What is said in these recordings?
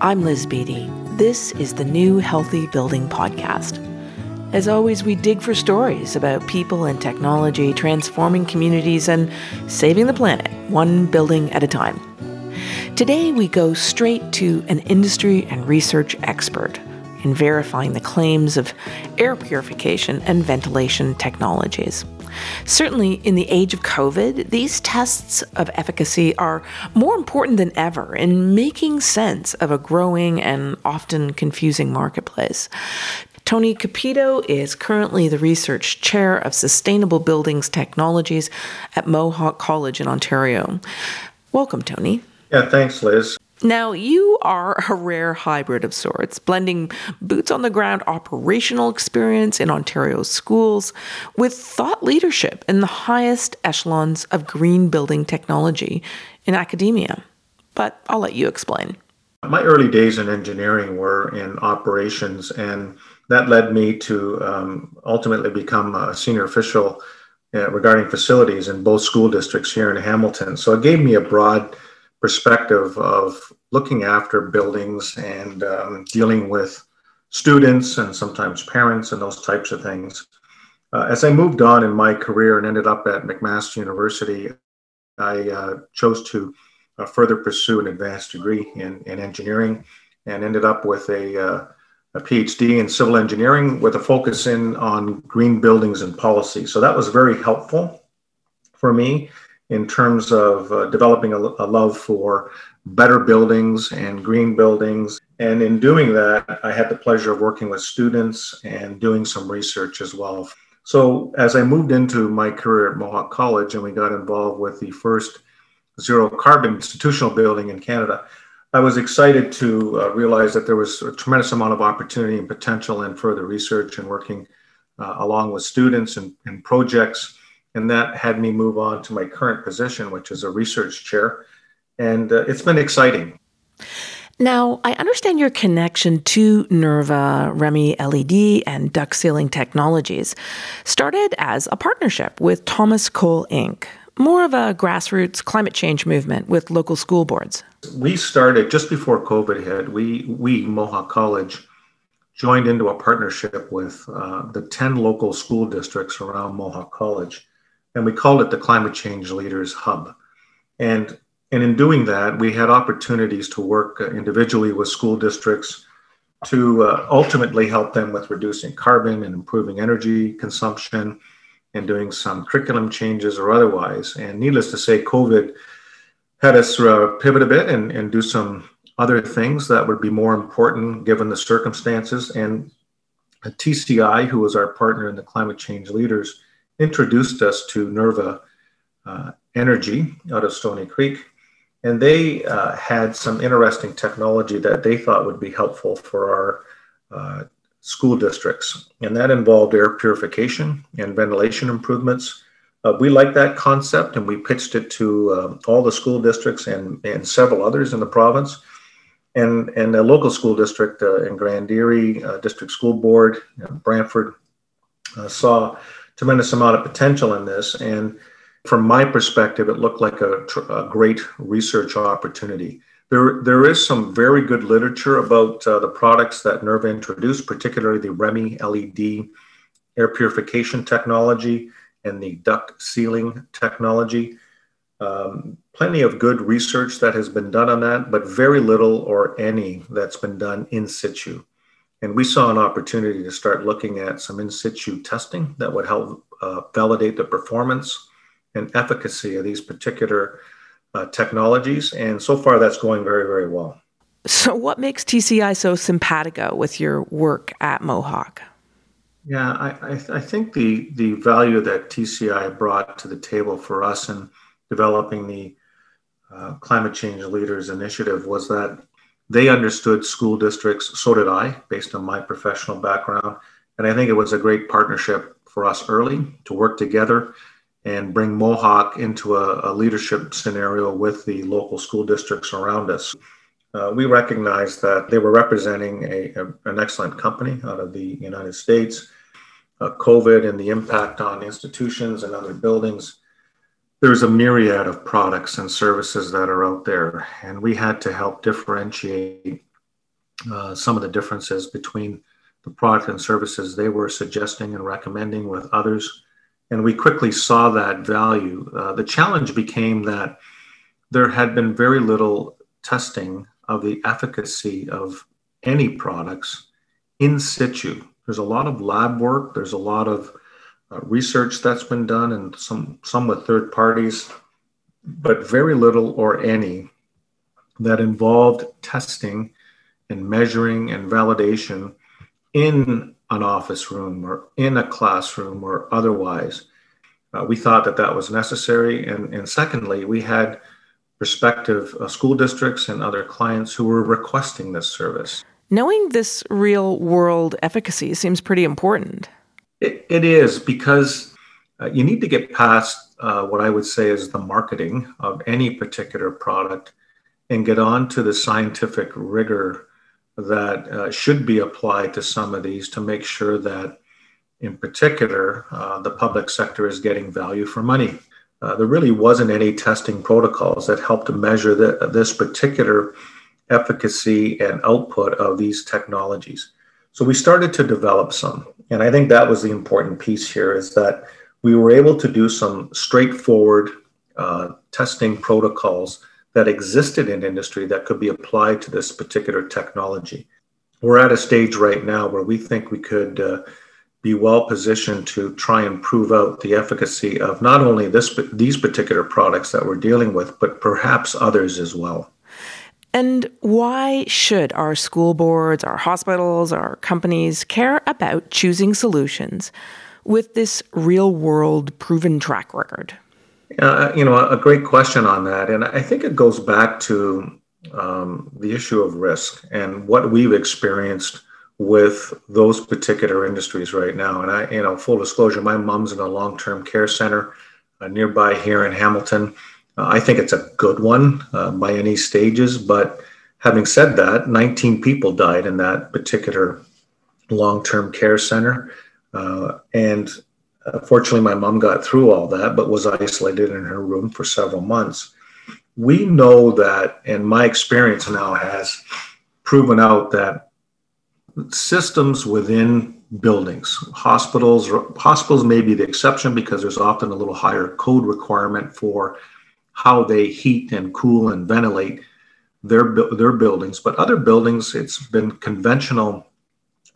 I'm Liz Beatty. This is the new Healthy Building Podcast. As always, we dig for stories about people and technology transforming communities and saving the planet, one building at a time. Today, we go straight to an industry and research expert in verifying the claims of air purification and ventilation technologies. Certainly, in the age of COVID, these tests of efficacy are more important than ever in making sense of a growing and often confusing marketplace. Tony Cupido is currently the research chair of sustainable buildings technologies at Mohawk College in Ontario. Welcome, Tony. Yeah, thanks, Liz. Now, you are a rare hybrid of sorts, blending boots on the ground operational experience in Ontario's schools with thought leadership in the highest echelons of green building technology in academia. But I'll let you explain. My early days in engineering were in operations, and that led me to um, ultimately become a senior official uh, regarding facilities in both school districts here in Hamilton. So it gave me a broad perspective of looking after buildings and um, dealing with students and sometimes parents and those types of things. Uh, as I moved on in my career and ended up at McMaster University, I uh, chose to uh, further pursue an advanced degree in, in engineering and ended up with a, uh, a PhD in civil engineering with a focus in on green buildings and policy. So that was very helpful for me in terms of uh, developing a, a, love for better buildings and green buildings. And in doing that, I had the pleasure of working with students and doing some research as well. So as I moved into my career at Mohawk College and we got involved with the first zero carbon institutional building in Canada, I was excited to uh, realize that there was a tremendous amount of opportunity and potential in further research and working uh, along with students and, and projects and that had me move on to my current position, which is a research chair. And uh, it's been exciting. Now, I understand your connection to NERVA, REMI LED, and duct sealing technologies started as a partnership with Thomas Cole Inc., more of a grassroots climate change movement with local school boards. We started just before COVID hit. We, we Mohawk College, joined into a partnership with uh, the 10 local school districts around Mohawk College and we called it the Climate Change Leaders Hub. And, and in doing that, we had opportunities to work uh, individually with school districts to uh, ultimately help them with reducing carbon and improving energy consumption and doing some curriculum changes or otherwise. And needless to say, COVID had us uh, pivot a bit and, and do some other things that would be more important given the circumstances. And TCI, who was our partner in the Climate Change Leaders, introduced us to Nerva uh, Energy out of Stoney Creek. And they uh, had some interesting technology that they thought would be helpful for our uh, school districts. And that involved air purification and ventilation improvements. Uh, we liked that concept and we pitched it to um, all the school districts and, and several others in the province. And, and a local school district uh, in Grand Erie, uh, District School Board, know, Brantford, saw tremendous amount of potential in this. And from my perspective, it looked like a, a great research opportunity. There, there is some very good literature about uh, the products that NERVA introduced, particularly the REMI LED air purification technology and the duct sealing technology. Um, plenty of good research that has been done on that, but very little or any that's been done in situ. And we saw an opportunity to start looking at some in situ testing that would help uh, validate the performance and efficacy of these particular uh, technologies. And so far, that's going very, very well. So, what makes TCI so simpatico with your work at Mohawk? Yeah, I, I, I think the, the value that TCI brought to the table for us in developing the uh, Climate Change Leaders Initiative was that they understood school districts, so did I, based on my professional background. And I think it was a great partnership for us early to work together and bring Mohawk into a, a leadership scenario with the local school districts around us. Uh, we recognized that they were representing a, a, an excellent company out of the United States. Uh, COVID and the impact on institutions and other buildings there's a myriad of products and services that are out there, and we had to help differentiate uh, some of the differences between the product and services they were suggesting and recommending with others. And we quickly saw that value. Uh, the challenge became that there had been very little testing of the efficacy of any products in situ. There's a lot of lab work, there's a lot of uh, research that's been done, and some, some with third parties, but very little or any that involved testing and measuring and validation in an office room or in a classroom or otherwise. Uh, we thought that that was necessary. And, and secondly, we had prospective uh, school districts and other clients who were requesting this service. Knowing this real world efficacy seems pretty important. It, it is because uh, you need to get past uh, what I would say is the marketing of any particular product and get on to the scientific rigor that uh, should be applied to some of these to make sure that, in particular, uh, the public sector is getting value for money. Uh, there really wasn't any testing protocols that helped measure the, this particular efficacy and output of these technologies. So we started to develop some. And I think that was the important piece here is that we were able to do some straightforward uh, testing protocols that existed in industry that could be applied to this particular technology. We're at a stage right now where we think we could uh, be well positioned to try and prove out the efficacy of not only this these particular products that we're dealing with, but perhaps others as well. And why should our school boards, our hospitals, our companies care about choosing solutions with this real world proven track record? Uh, you know, a great question on that. And I think it goes back to um, the issue of risk and what we've experienced with those particular industries right now. And I, you know, full disclosure, my mom's in a long term care center uh, nearby here in Hamilton. Uh, I think it's a good one uh, by any stages. But having said that, 19 people died in that particular long term care center. Uh, and uh, fortunately, my mom got through all that, but was isolated in her room for several months. We know that, and my experience now has proven out that systems within buildings, hospitals, hospitals may be the exception because there's often a little higher code requirement for how they heat and cool and ventilate their their buildings. But other buildings, it's been conventional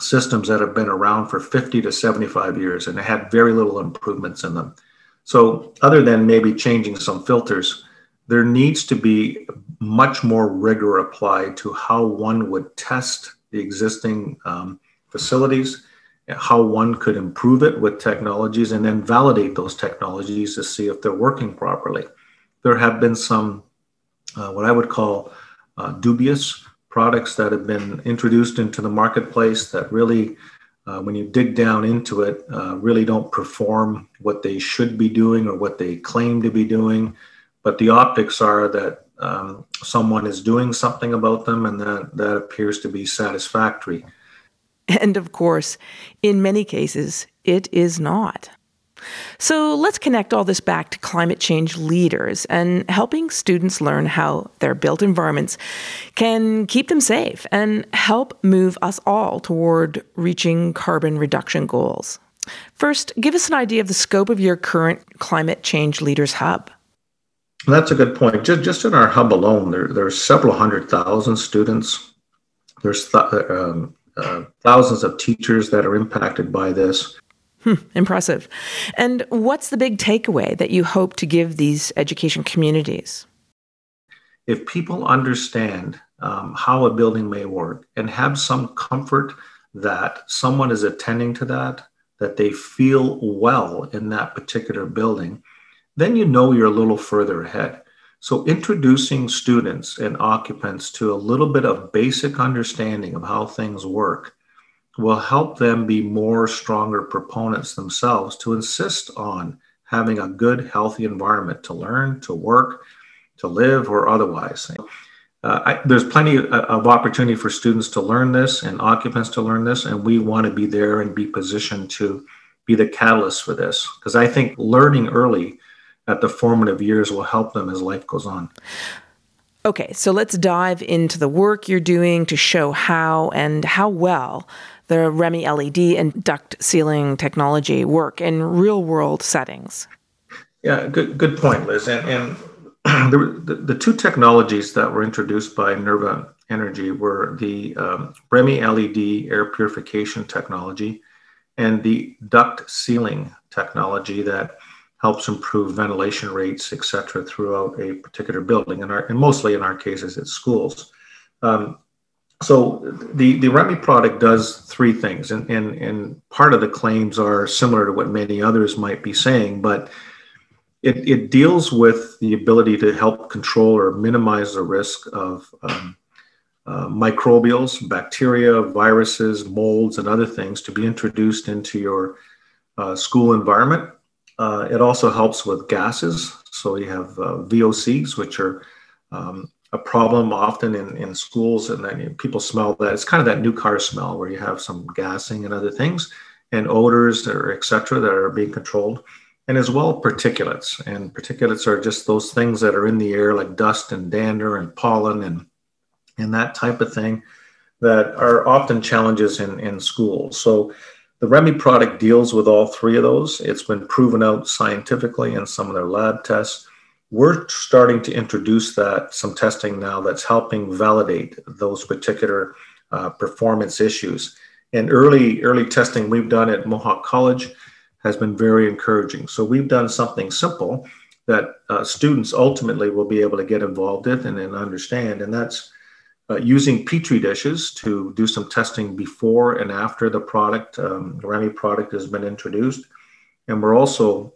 systems that have been around for 50 to 75 years and they had very little improvements in them. So, other than maybe changing some filters, there needs to be much more rigor applied to how one would test the existing um, facilities, how one could improve it with technologies, and then validate those technologies to see if they're working properly. There have been some, uh, what I would call uh, dubious products that have been introduced into the marketplace that really, uh, when you dig down into it, uh, really don't perform what they should be doing or what they claim to be doing. But the optics are that um, someone is doing something about them and that, that appears to be satisfactory. And of course, in many cases, it is not. So let's connect all this back to climate change leaders and helping students learn how their built environments can keep them safe and help move us all toward reaching carbon reduction goals. First, give us an idea of the scope of your current Climate Change Leaders Hub. That's a good point. Just, just in our hub alone, there, there are several hundred thousand students. There's th- um, uh, thousands of teachers that are impacted by this. Hmm, impressive. And what's the big takeaway that you hope to give these education communities? If people understand um, how a building may work and have some comfort that someone is attending to that, that they feel well in that particular building, then you know you're a little further ahead. So, introducing students and occupants to a little bit of basic understanding of how things work will help them be more stronger proponents themselves to insist on having a good, healthy environment to learn, to work, to live, or otherwise. Uh, I, there's plenty of opportunity for students to learn this and occupants to learn this, and we want to be there and be positioned to be the catalyst for this because I think learning early at the formative years will help them as life goes on. Okay, so let's dive into the work you're doing to show how and how well the REMI LED and duct sealing technology work in real world settings. Yeah, good, good point, Liz. And, and the, the, two technologies that were introduced by Nerva Energy were the um, REMI LED air purification technology and the duct sealing technology that helps improve ventilation rates, et cetera, throughout a particular building. And, our, and mostly in our cases, it's schools. Um, so the, the REMI product does three things, and, and, and part of the claims are similar to what many others might be saying, but it, it deals with the ability to help control or minimize the risk of um, uh, microbials, bacteria, viruses, molds, and other things to be introduced into your uh, school environment uh, it also helps with gases. So you have uh, VOCs, which are um, a problem often in, in schools, and then people smell that. It's kind of that new car smell where you have some gassing and other things, and odors or etc. that are being controlled, and as well particulates. And particulates are just those things that are in the air, like dust and dander and pollen and and that type of thing, that are often challenges in in schools. So the REMI product deals with all three of those. It's been proven out scientifically in some of their lab tests. We're starting to introduce that some testing now that's helping validate those particular uh, performance issues. And early early testing we've done at Mohawk College has been very encouraging. So we've done something simple that uh, students ultimately will be able to get involved in and, and understand, and that's uh, using petri dishes to do some testing before and after the product, um, REMI product has been introduced. And we're also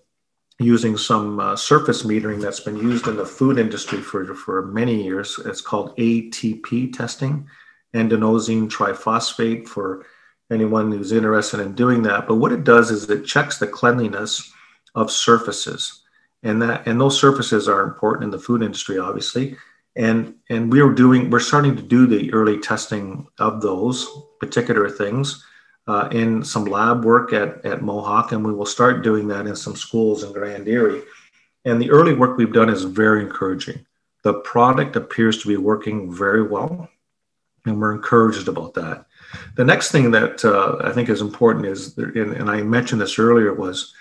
using some uh, surface metering that's been used in the food industry for, for many years. It's called ATP testing, adenosine triphosphate for anyone who's interested in doing that. But what it does is it checks the cleanliness of surfaces. And that and those surfaces are important in the food industry, obviously and and we are doing we're starting to do the early testing of those particular things uh, in some lab work at, at mohawk and we will start doing that in some schools in grand erie. And the early work we've done is very encouraging. The product appears to be working very well and we're encouraged about that. The next thing that uh, i think is important is and, and i mentioned this earlier was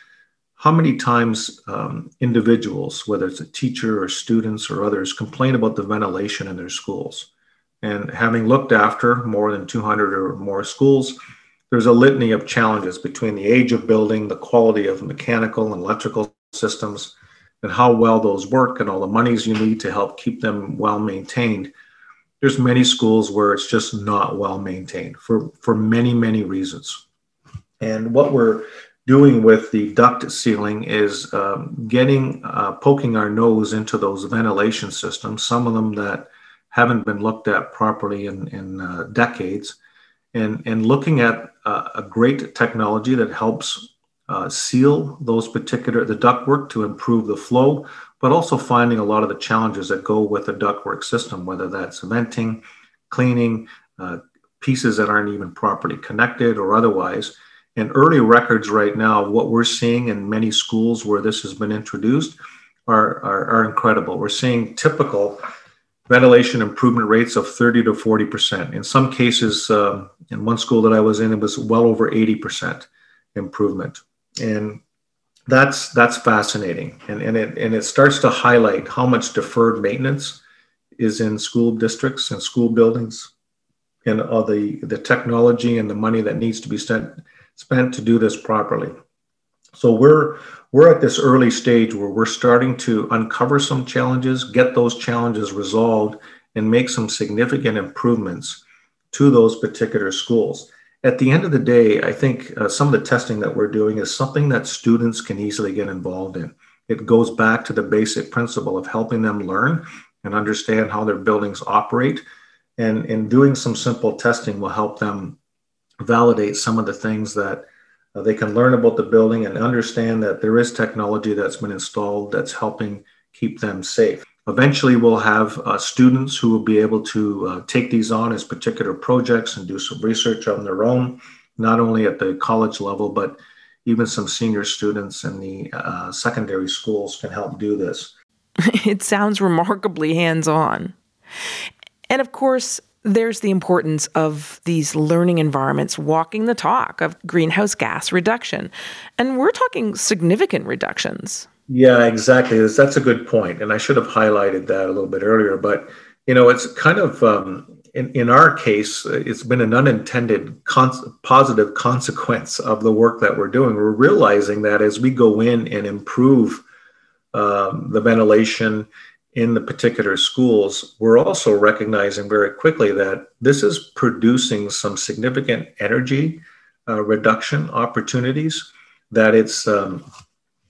how many times um, individuals, whether it's a teacher or students or others, complain about the ventilation in their schools. And having looked after more than 200 or more schools, there's a litany of challenges between the age of building, the quality of mechanical and electrical systems, and how well those work, and all the monies you need to help keep them well maintained. There's many schools where it's just not well maintained for, for many, many reasons. And what we're doing with the duct sealing is um, getting uh, poking our nose into those ventilation systems some of them that haven't been looked at properly in, in uh, decades and, and looking at uh, a great technology that helps uh, seal those particular the ductwork to improve the flow but also finding a lot of the challenges that go with the ductwork system whether that's venting cleaning uh, pieces that aren't even properly connected or otherwise and early records right now, of what we're seeing in many schools where this has been introduced are, are, are incredible. We're seeing typical ventilation improvement rates of 30 to 40%. In some cases, uh, in one school that I was in, it was well over 80% improvement. And that's that's fascinating. And, and, it, and it starts to highlight how much deferred maintenance is in school districts and school buildings and all the, the technology and the money that needs to be spent spent to do this properly. So we're we're at this early stage where we're starting to uncover some challenges, get those challenges resolved, and make some significant improvements to those particular schools. At the end of the day, I think uh, some of the testing that we're doing is something that students can easily get involved in. It goes back to the basic principle of helping them learn and understand how their buildings operate. And, and doing some simple testing will help them validate some of the things that uh, they can learn about the building and understand that there is technology that's been installed that's helping keep them safe. Eventually, we'll have uh, students who will be able to uh, take these on as particular projects and do some research on their own, not only at the college level, but even some senior students in the uh, secondary schools can help do this. it sounds remarkably hands on. And of course, there's the importance of these learning environments walking the talk of greenhouse gas reduction. And we're talking significant reductions. Yeah, exactly. That's a good point. And I should have highlighted that a little bit earlier. But, you know, it's kind of, um, in, in our case, it's been an unintended positive consequence of the work that we're doing. We're realizing that as we go in and improve um, the ventilation in the particular schools, we're also recognizing very quickly that this is producing some significant energy uh, reduction opportunities, that it's um,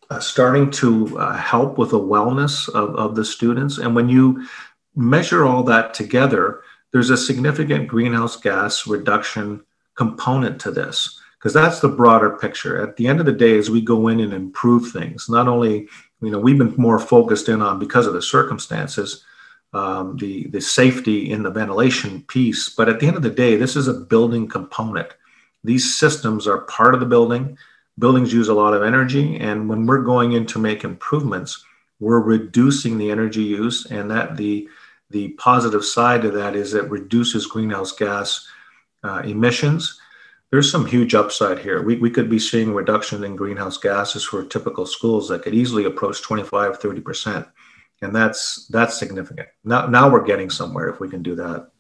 uh, starting to uh, help with the wellness of, of the students. And when you measure all that together, there's a significant greenhouse gas reduction component to this because that's the broader picture. At the end of the day, as we go in and improve things, not only you know we've been more focused in on because of the circumstances um, the the safety in the ventilation piece. But at the end of the day this is a building component. These systems are part of the building. Buildings use a lot of energy and when we're going in to make improvements we're reducing the energy use and that the the positive side of that is it reduces greenhouse gas uh, emissions there's some huge upside here. We, we could be seeing reduction in greenhouse gases for typical schools that could easily approach 25, 30%. And that's that's significant. Now, now we're getting somewhere if we can do that.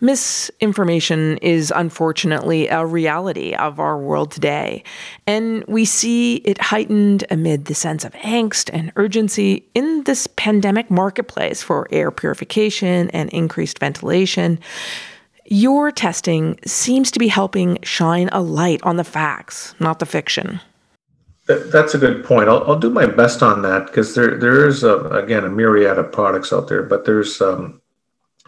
Misinformation is unfortunately a reality of our world today, and we see it heightened amid the sense of angst and urgency in this pandemic marketplace for air purification and increased ventilation. Your testing seems to be helping shine a light on the facts, not the fiction. That's a good point. I'll, I'll do my best on that because there there is a, again a myriad of products out there, but there's um,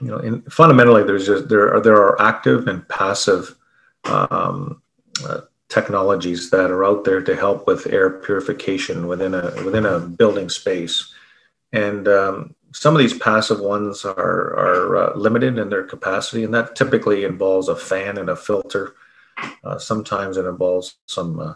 you know in, fundamentally there's just there are there are active and passive um, uh, technologies that are out there to help with air purification within a within a building space, and um, some of these passive ones are, are uh, limited in their capacity, and that typically involves a fan and a filter. Uh, sometimes it involves some uh,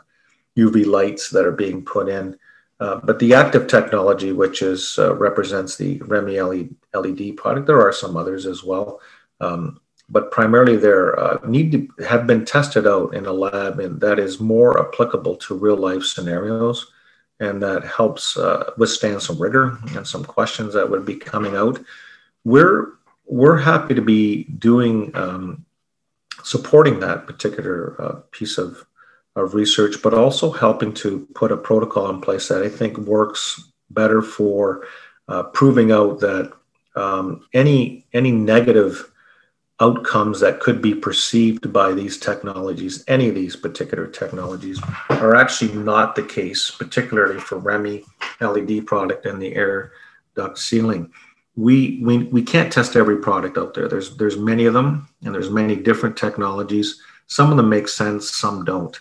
UV lights that are being put in. Uh, but the active technology, which is uh, represents the REMI LED product, there are some others as well. Um, but primarily they uh, need to have been tested out in a lab and that is more applicable to real life scenarios and that helps uh, withstand some rigor and some questions that would be coming out. We're we're happy to be doing um, supporting that particular uh, piece of of research, but also helping to put a protocol in place that I think works better for uh, proving out that um, any any negative outcomes that could be perceived by these technologies, any of these particular technologies, are actually not the case, particularly for REMI LED product and the air duct sealing. We, we, we can't test every product out there. There's, there's many of them, and there's many different technologies. Some of them make sense, some don't.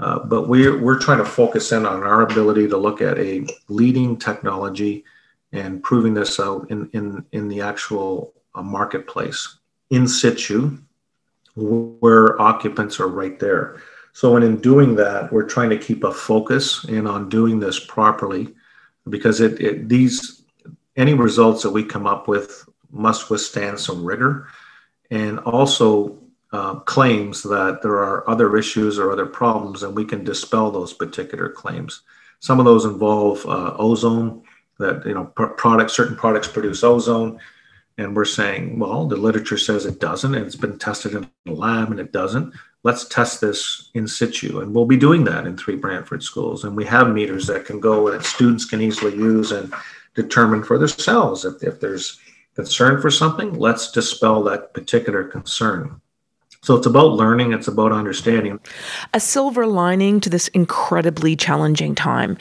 Uh, but we're, we're trying to focus in on our ability to look at a leading technology and proving this out in, in, in the actual uh, marketplace in situ where occupants are right there. So, and in doing that, we're trying to keep a focus in on doing this properly because it, it these any results that we come up with must withstand some rigor and also uh, claims that there are other issues or other problems and we can dispel those particular claims some of those involve uh, ozone that you know products certain products produce ozone and we're saying, well, the literature says it doesn't, and it's been tested in the lab and it doesn't. Let's test this in situ. And we'll be doing that in three Brantford schools. And we have meters that can go and students can easily use and determine for themselves if, if there's concern for something, let's dispel that particular concern. So it's about learning, it's about understanding. A silver lining to this incredibly challenging time.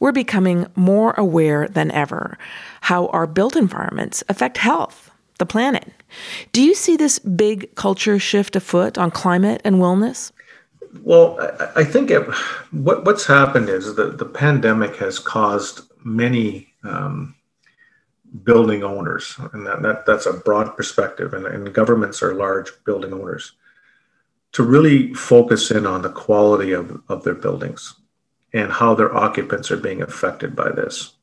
We're becoming more aware than ever how our built environments affect health, the planet. Do you see this big culture shift afoot on climate and wellness? Well, I, think it, what, what's happened is that the pandemic has caused many um, building owners, and that, that, that's a broad perspective, and, and governments are large building owners, to really focus in on the quality of, of their buildings and how their occupants are being affected by this.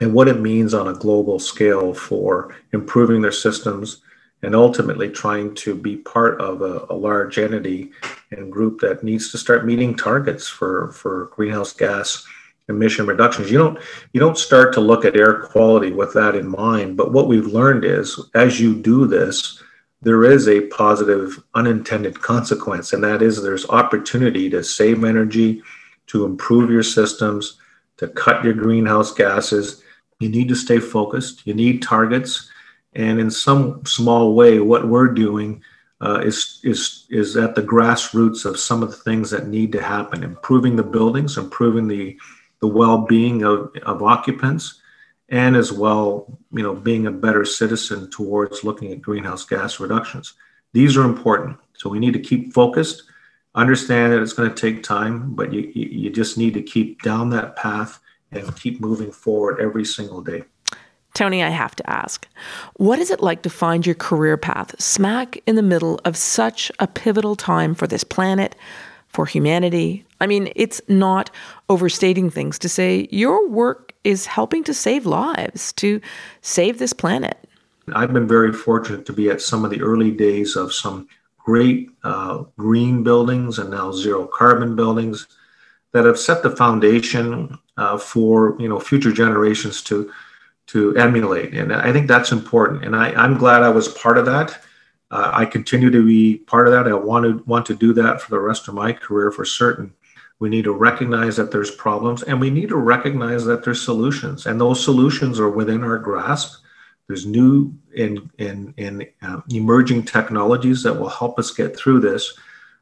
and what it means on a global scale for improving their systems and ultimately trying to be part of a, a, large entity and group that needs to start meeting targets for, for greenhouse gas emission reductions. You don't you don't start to look at air quality with that in mind, but what we've learned is as you do this, there is a positive unintended consequence, and that is there's opportunity to save energy, to improve your systems, to cut your greenhouse gases. You need to stay focused. You need targets and in some small way, what we're doing uh, is, is, is at the grassroots of some of the things that need to happen, improving the buildings, improving the, the well-being of, of occupants, and as well, you know, being a better citizen towards looking at greenhouse gas reductions. These are important. So we need to keep focused, understand that it's going to take time, but you, you just need to keep down that path and keep moving forward every single day. Tony, I have to ask, what is it like to find your career path smack in the middle of such a pivotal time for this planet, for humanity? I mean, it's not overstating things to say your work is helping to save lives, to save this planet. I've been very fortunate to be at some of the early days of some great uh, green buildings and now zero carbon buildings that have set the foundation uh, for you know future generations to to emulate. And I think that's important. And I, I'm glad I was part of that. Uh, I continue to be part of that. I want to want to do that for the rest of my career for certain. We need to recognize that there's problems and we need to recognize that there's solutions. And those solutions are within our grasp. There's new and in, in uh, emerging technologies that will help us get through this.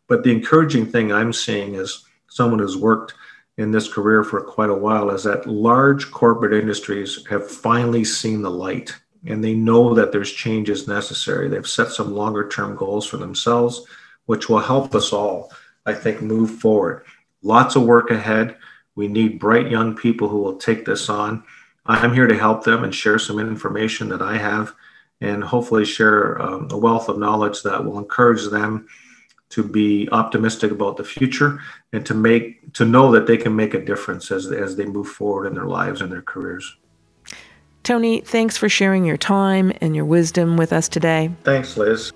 But the encouraging thing I'm seeing is someone who's worked in this career for quite a while is that large corporate industries have finally seen the light and they know that there's changes necessary. They've set some longer term goals for themselves, which will help us all, I think, move forward. Lots of work ahead. We need bright young people who will take this on. I'm here to help them and share some information that I have and hopefully share um, a wealth of knowledge that will encourage them to be optimistic about the future and to make to know that they can make a difference as as they move forward in their lives and their careers. Tony, thanks for sharing your time and your wisdom with us today. Thanks, Liz.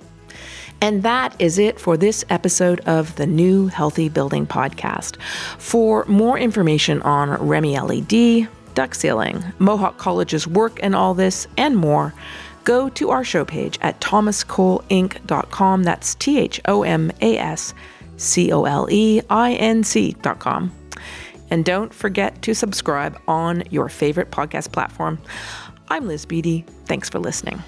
And that is it for this episode of the New Healthy Building Podcast. For more information on REMI LED, duct sealing, Mohawk College's work and all this, and more, go to our show page at thomascoleinc.com. That's T H O M A S C O L E I N C.com. And don't forget to subscribe on your favorite podcast platform. I'm Liz Beatty. Thanks for listening.